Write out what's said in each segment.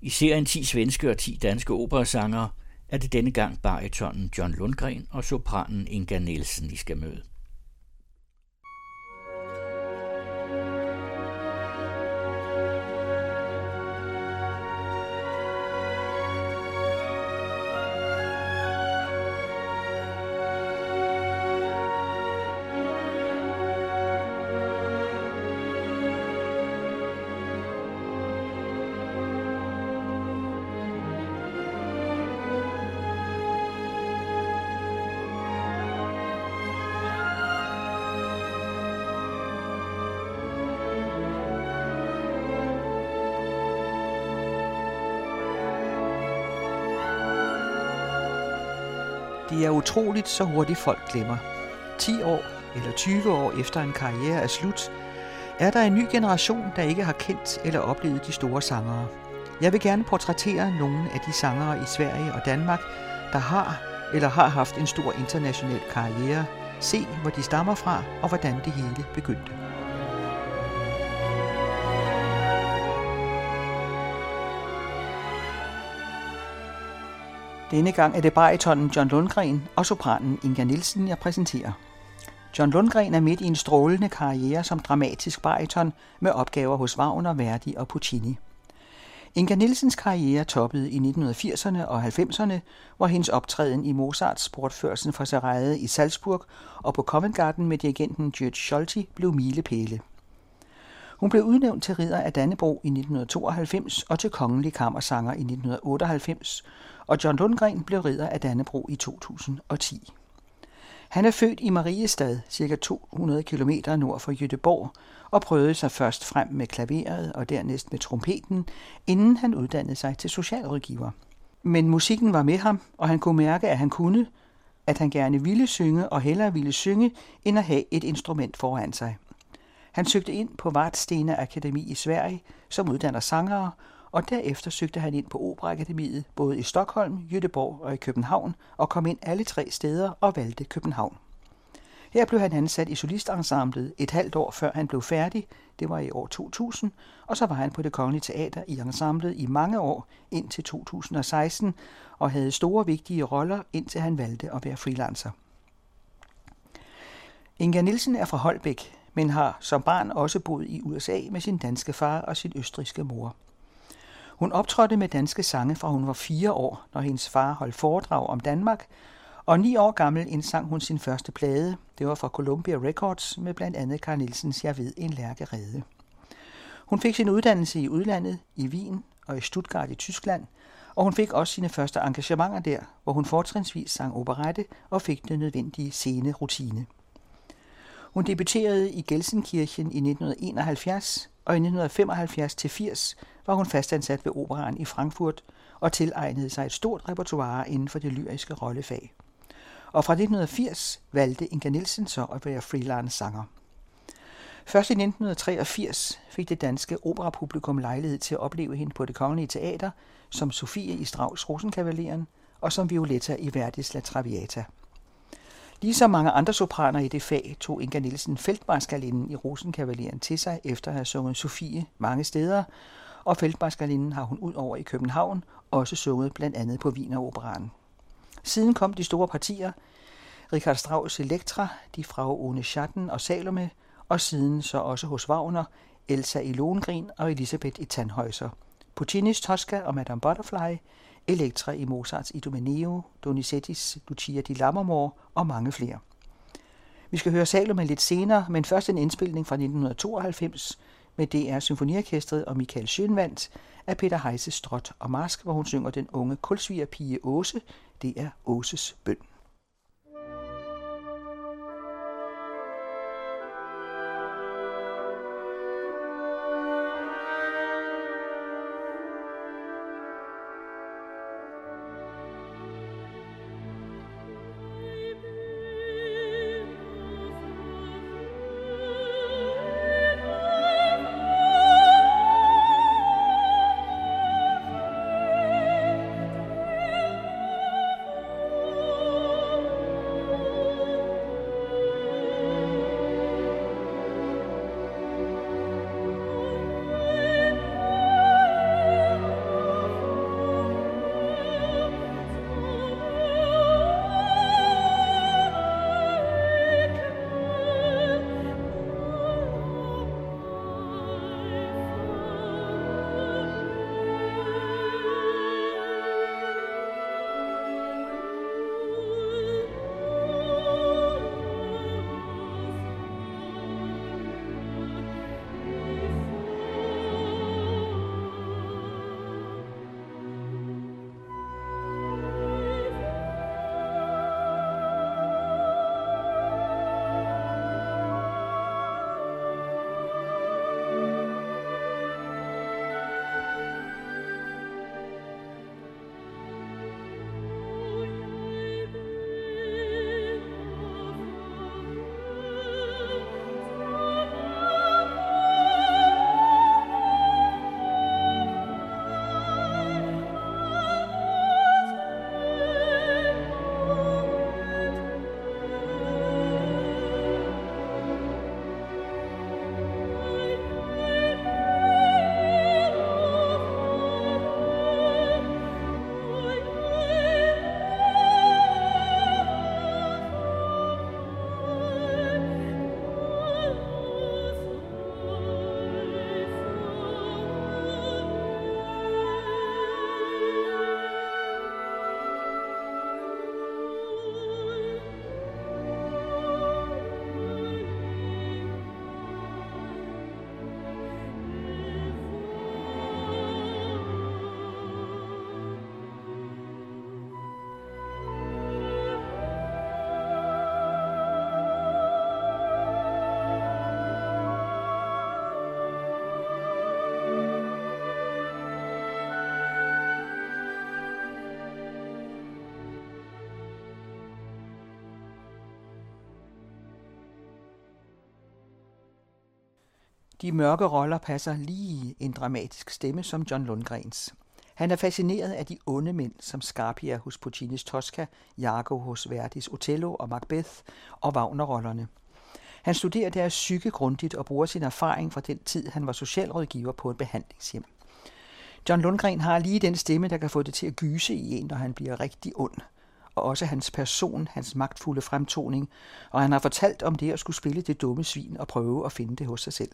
I serien 10 svenske og 10 danske operasangere er det denne gang baritonen John Lundgren og sopranen Inga Nielsen, I skal møde. Utroligt, så hurtigt folk glemmer. 10 år eller 20 år efter en karriere er slut, er der en ny generation, der ikke har kendt eller oplevet de store sangere. Jeg vil gerne portrættere nogle af de sangere i Sverige og Danmark, der har eller har haft en stor international karriere, se hvor de stammer fra og hvordan det hele begyndte. Denne gang er det baritonen John Lundgren og sopranen Inga Nielsen, jeg præsenterer. John Lundgren er midt i en strålende karriere som dramatisk bariton med opgaver hos Wagner, Verdi og Puccini. Inga Nielsens karriere toppede i 1980'erne og 90'erne, hvor hendes optræden i Mozarts bortførelsen fra Serede i Salzburg og på Covent Garden med dirigenten George Scholti blev milepæle. Hun blev udnævnt til ridder af Dannebro i 1992 og til kongelig kammersanger i 1998, og John Lundgren blev ridder af Dannebro i 2010. Han er født i Mariestad, ca. 200 km nord for Jødeborg, og prøvede sig først frem med klaveret og dernæst med trompeten, inden han uddannede sig til socialrådgiver. Men musikken var med ham, og han kunne mærke, at han kunne, at han gerne ville synge og hellere ville synge, end at have et instrument foran sig. Han søgte ind på Vartstena Akademi i Sverige, som uddanner sangere, og derefter søgte han ind på Operaakademiet både i Stockholm, Göteborg og i København, og kom ind alle tre steder og valgte København. Her blev han ansat i solistensemblet et halvt år før han blev færdig, det var i år 2000, og så var han på det Kongelige Teater i ensemblet i mange år indtil 2016, og havde store vigtige roller, indtil han valgte at være freelancer. Inga Nielsen er fra Holbæk, men har som barn også boet i USA med sin danske far og sin østriske mor. Hun optrådte med danske sange fra hun var fire år, når hendes far holdt foredrag om Danmark, og ni år gammel indsang hun sin første plade. Det var fra Columbia Records med blandt andet Carl Nielsens Jeg ved en lærke redde. Hun fik sin uddannelse i udlandet, i Wien og i Stuttgart i Tyskland, og hun fik også sine første engagementer der, hvor hun fortrinsvis sang operette og fik den nødvendige scene rutine. Hun debuterede i Gelsenkirchen i 1971, og i 1975-80 var hun fastansat ved operan i Frankfurt og tilegnede sig et stort repertoire inden for det lyriske rollefag. Og fra 1980 valgte Inga Nielsen så at være freelance sanger. Først i 1983 fik det danske operapublikum lejlighed til at opleve hende på det kongelige teater som Sofie i Strauss Rosenkavaleren og som Violetta i Verdis La Traviata. Ligesom mange andre sopraner i det fag, tog Inga Nielsen feltmarskalinden i Rosenkavaleren til sig efter at have sunget Sofie mange steder, og feltmarskalinden har hun ud over i København også sunget blandt andet på Wieneroperaen. Siden kom de store partier, Richard Strauss Elektra, de fra One Schatten og Salome, og siden så også hos Wagner, Elsa i Lohengrin og Elisabeth i Tannhäuser. Puccinis Tosca og Madame Butterfly, Elektra i Mozarts Idomeneo, Donizettis Lucia di Lammermoor og mange flere. Vi skal høre Salome lidt senere, men først en indspilning fra 1992 med DR Symfoniorkestret og Michael Schönwandt af Peter Heise Strot og Mask, hvor hun synger den unge kulsvigerpige Åse. Det er Åses bøn. De mørke roller passer lige en dramatisk stemme som John Lundgrens. Han er fascineret af de onde mænd som Scarpia hos Puccinis Tosca, Jago hos Verdis Otello og Macbeth og Wagner-rollerne. Han studerer deres psyke grundigt og bruger sin erfaring fra den tid, han var socialrådgiver på et behandlingshjem. John Lundgren har lige den stemme, der kan få det til at gyse i en, når han bliver rigtig ond. Og også hans person, hans magtfulde fremtoning, og han har fortalt om det at skulle spille det dumme svin og prøve at finde det hos sig selv.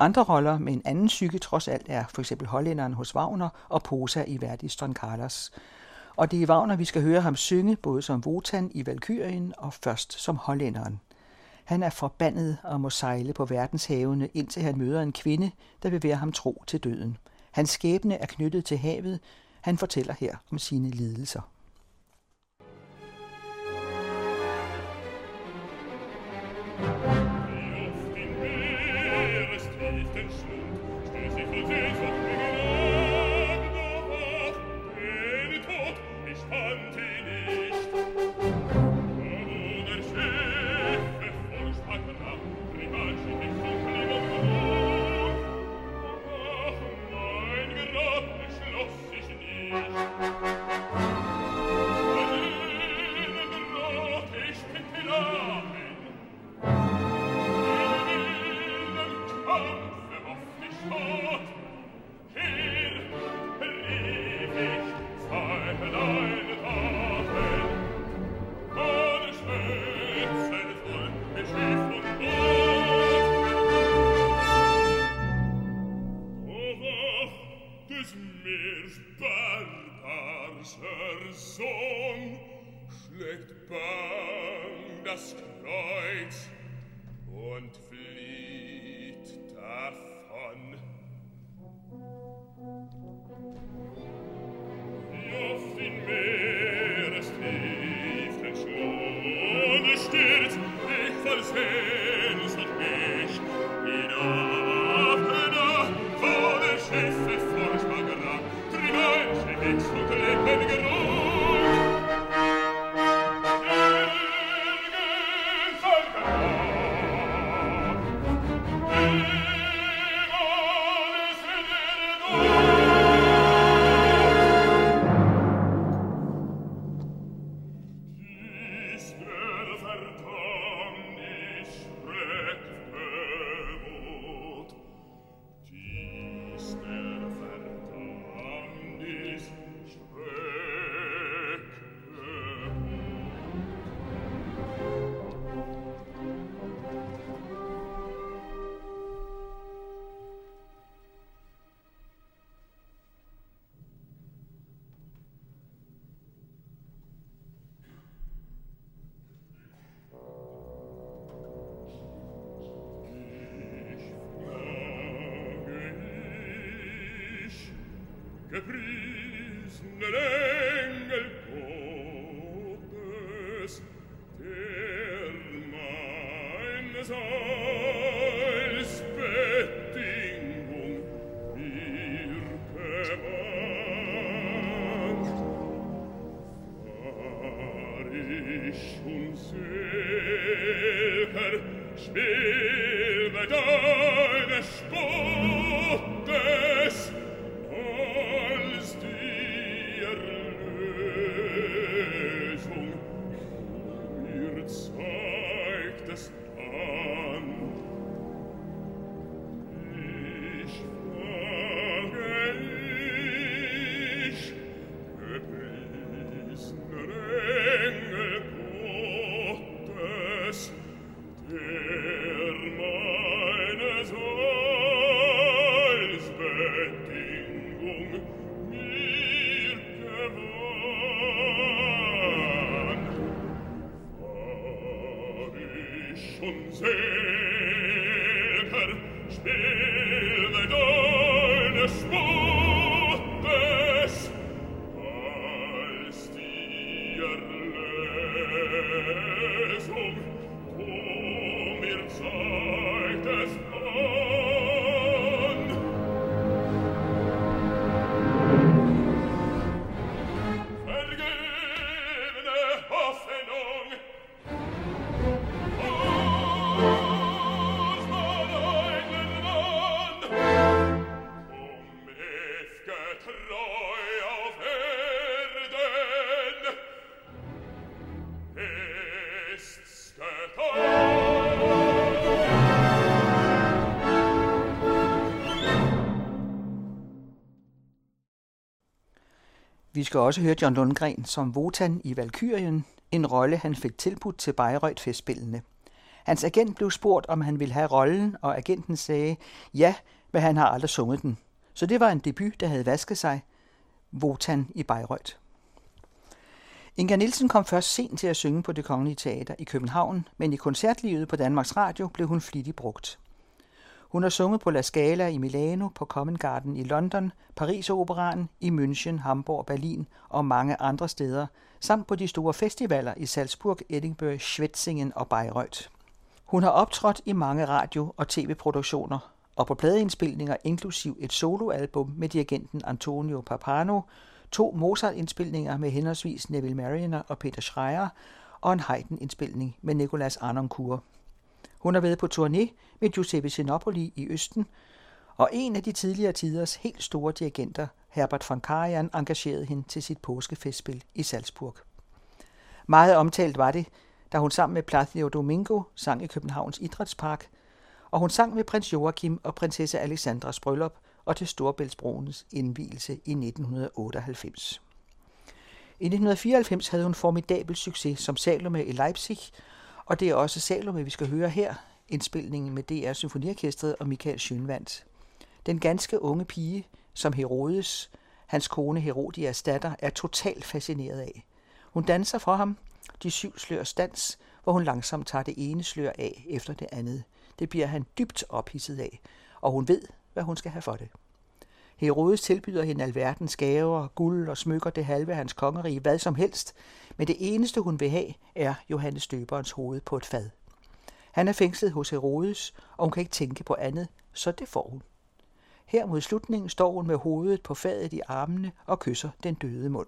Andre roller med en anden psyke trods alt er for eksempel hollænderen hos Wagner og Posa i Verdis Don Carlos. Og det er i Wagner, vi skal høre ham synge både som Wotan i Valkyrien og først som hollænderen. Han er forbandet og må sejle på verdenshavene, indtil han møder en kvinde, der vil være ham tro til døden. Hans skæbne er knyttet til havet. Han fortæller her om sine lidelser. Zurück che pris ne Vi skal også høre John Lundgren som Votan i Valkyrien, en rolle han fik tilbudt til Bayreuth festspillene. Hans agent blev spurgt, om han ville have rollen, og agenten sagde, ja, men han har aldrig sunget den. Så det var en debut, der havde vasket sig. Votan i Bayreuth. Inga Nielsen kom først sent til at synge på det Kongelige Teater i København, men i koncertlivet på Danmarks Radio blev hun flittigt brugt. Hun har sunget på La Scala i Milano, på Covent Garden i London, Paris Operaen, i München, Hamburg, Berlin og mange andre steder, samt på de store festivaler i Salzburg, Edinburgh, Schwetzingen og Bayreuth. Hun har optrådt i mange radio- og tv-produktioner, og på pladeindspilninger inklusiv et soloalbum med dirigenten Antonio Papano, to Mozart-indspilninger med henholdsvis Neville Marriner og Peter Schreier, og en Haydn-indspilning med Nicolas Arnoncourt. Hun har været på turné med Giuseppe Sinopoli i Østen, og en af de tidligere tiders helt store dirigenter, Herbert von Karajan, engagerede hende til sit påskefestspil i Salzburg. Meget omtalt var det, da hun sammen med Placido Domingo sang i Københavns Idrætspark, og hun sang med prins Joachim og prinsesse Alexandras bryllup og til Storbæltsbroens indvielse i 1998. I 1994 havde hun formidabel succes som Salome i Leipzig, og det er også Salome, vi skal høre her, indspilningen med DR Symfoniorkestret og Michael Schønvandt. Den ganske unge pige, som Herodes, hans kone Herodias datter, er totalt fascineret af. Hun danser for ham, de syv slørs dans, hvor hun langsomt tager det ene slør af efter det andet. Det bliver han dybt ophidset af, og hun ved, hvad hun skal have for det. Herodes tilbyder hende alverdens gaver, guld og smykker det halve af hans kongerige, hvad som helst, men det eneste hun vil have, er Johannes Døberens hoved på et fad. Han er fængslet hos Herodes, og hun kan ikke tænke på andet, så det får hun. Her mod slutningen står hun med hovedet på fadet i armene og kysser den døde mund.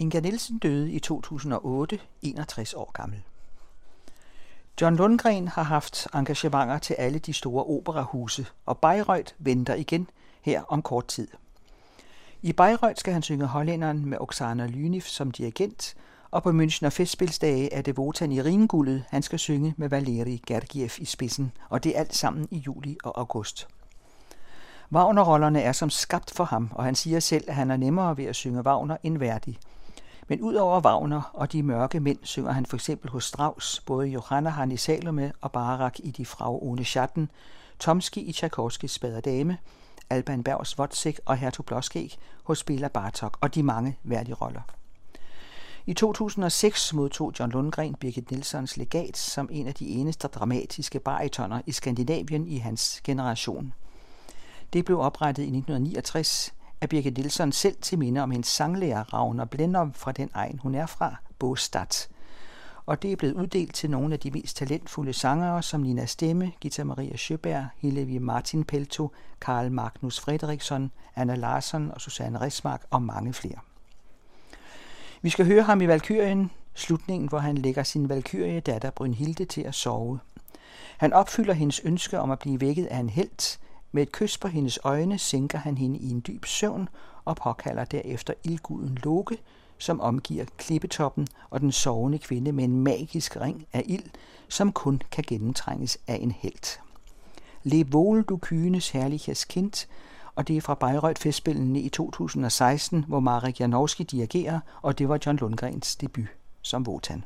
Inga Nielsen døde i 2008, 61 år gammel. John Lundgren har haft engagementer til alle de store operahuse, og Bayreuth venter igen her om kort tid. I Bayreuth skal han synge hollænderen med Oksana Lynif som dirigent, og på Münchner Festspilsdage er det Votan i Ringguldet, han skal synge med Valeri Gergiev i spidsen, og det er alt sammen i juli og august. Wagner-rollerne er som skabt for ham, og han siger selv, at han er nemmere ved at synge Wagner end værdig – men ud over Wagner og de mørke mænd synger han for eksempel hos Strauss både Johanna Han i Salome og Barak i De Frau ohne Schatten, Tomski i Tchaikovskis Spaderdame, Alban Bergs Wozzeck og Hertug Blåskæg hos Bela Bartok og de mange værdige roller. I 2006 modtog John Lundgren Birgit Nilssons legat som en af de eneste dramatiske baritoner i Skandinavien i hans generation. Det blev oprettet i 1969 af Birgit Nielsen selv til minde om hendes sanglærer Ravner Blendom fra den egen, hun er fra, Båstad. Og det er blevet uddelt til nogle af de mest talentfulde sangere, som Nina Stemme, Gita Maria Sjøberg, Hillevi Martin Pelto, Karl Magnus Frederiksson, Anna Larsson og Susanne Rismark og mange flere. Vi skal høre ham i Valkyrien, slutningen, hvor han lægger sin valkyrie datter Brynhilde til at sove. Han opfylder hendes ønske om at blive vækket af en helt, med et kys på hendes øjne sænker han hende i en dyb søvn og påkalder derefter ildguden Loke, som omgiver klippetoppen og den sovende kvinde med en magisk ring af ild, som kun kan gennemtrænges af en helt. Le Vol du kynes Herliges kind, og det er fra Bayreuth Festspillene i 2016, hvor Marek Janowski dirigerer, og det var John Lundgrens debut som Votan.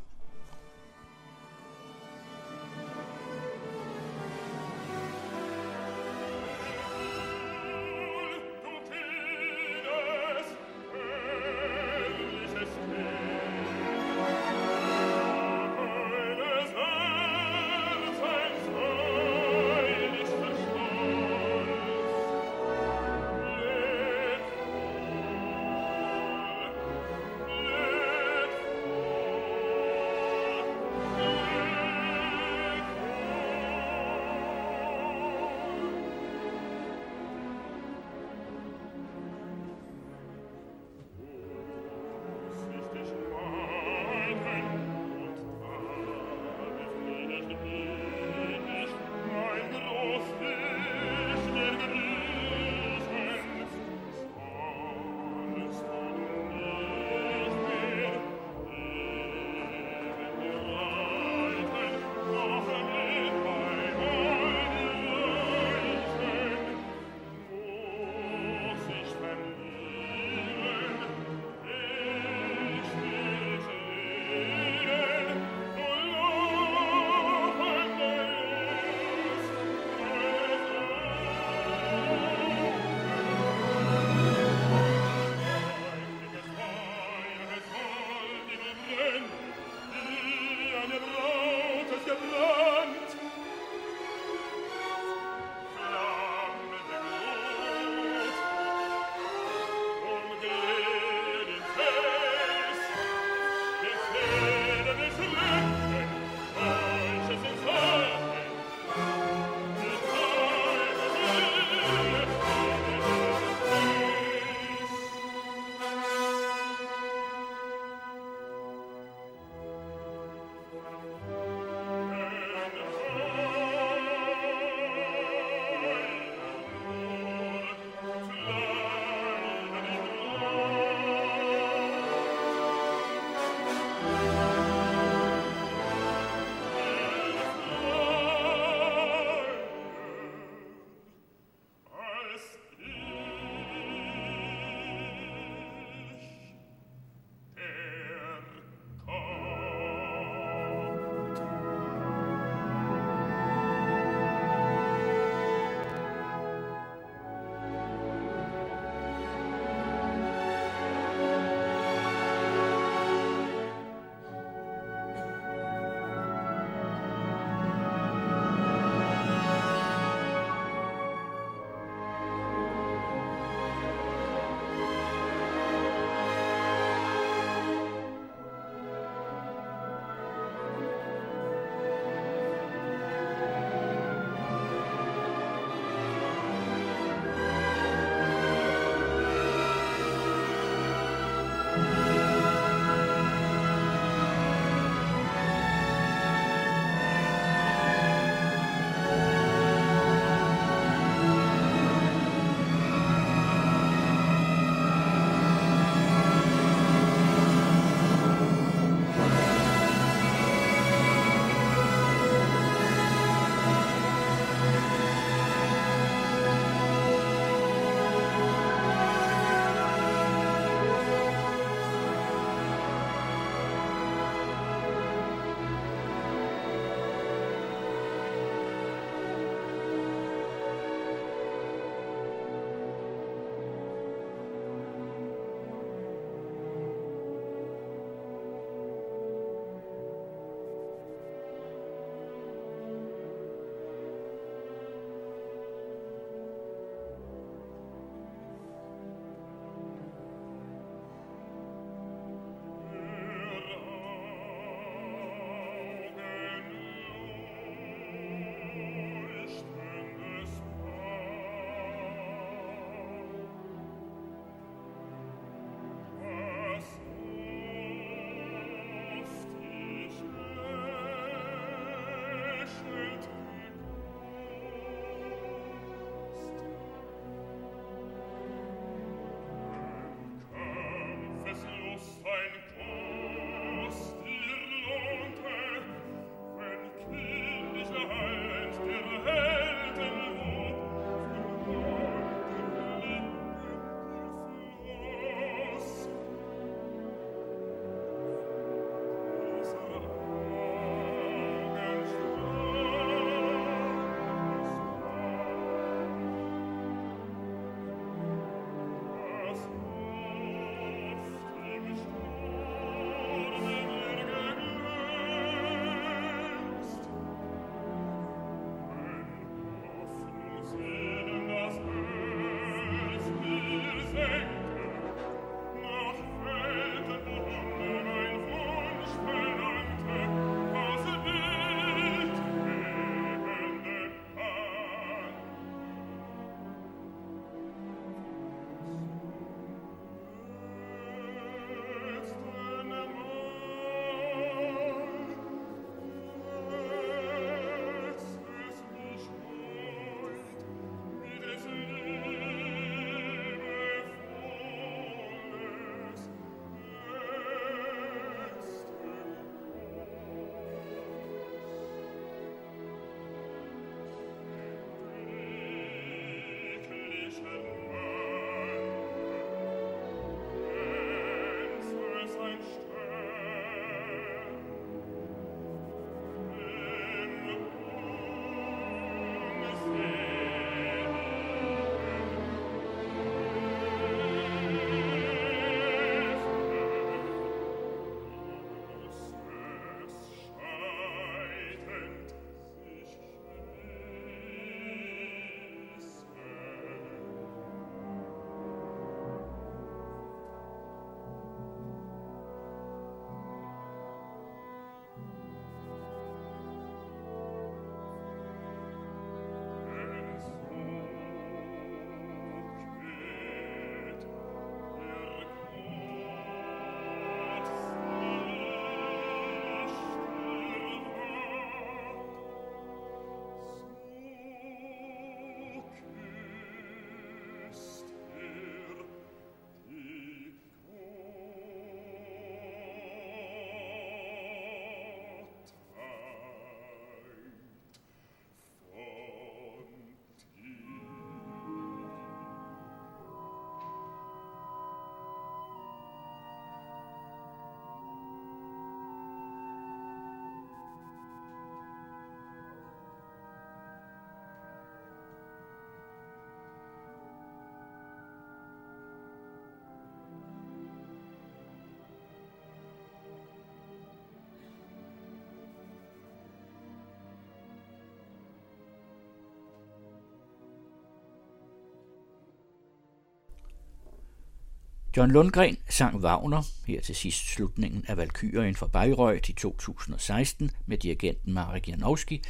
John Lundgren sang Wagner, her til sidst slutningen af Valkyrien for Bayreuth i 2016 med dirigenten Marek Janowski,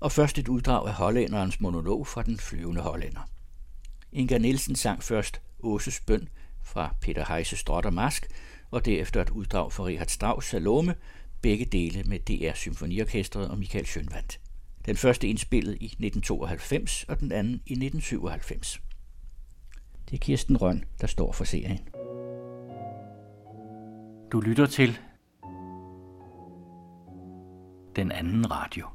og først et uddrag af hollænderens monolog fra den flyvende hollænder. Inga Nielsen sang først Åses bøn fra Peter Heise Strot og Mask, og derefter et uddrag fra Richard Strauss Salome, begge dele med DR Symfoniorkestret og Michael Schönwandt. Den første indspillet i 1992 og den anden i 1997. Det er Kirsten Røn, der står for serien. Du lytter til den anden radio.